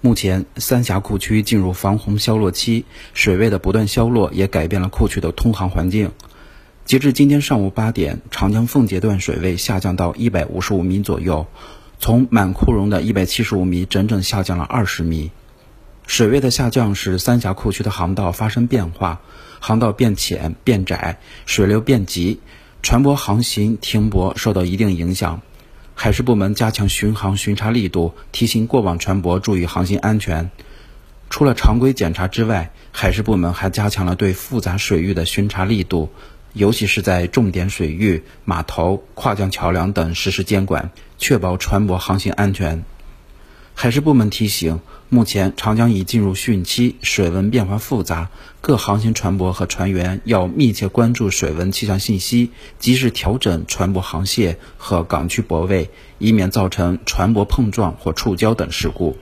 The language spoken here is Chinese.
目前，三峡库区进入防洪消落期，水位的不断消落也改变了库区的通航环境。截至今天上午八点，长江奉节段水位下降到一百五十五米左右，从满库容的一百七十五米整整下降了二十米。水位的下降使三峡库区的航道发生变化，航道变浅变窄，水流变急，船舶航行停泊受到一定影响。海事部门加强巡航巡查力度，提醒过往船舶注意航行安全。除了常规检查之外，海事部门还加强了对复杂水域的巡查力度，尤其是在重点水域、码头、跨江桥梁等实施监管，确保船舶航行安全。海事部门提醒，目前长江已进入汛期，水文变化复杂，各航行船舶和船员要密切关注水文气象信息，及时调整船舶航线和港区泊位，以免造成船舶碰撞或触礁等事故。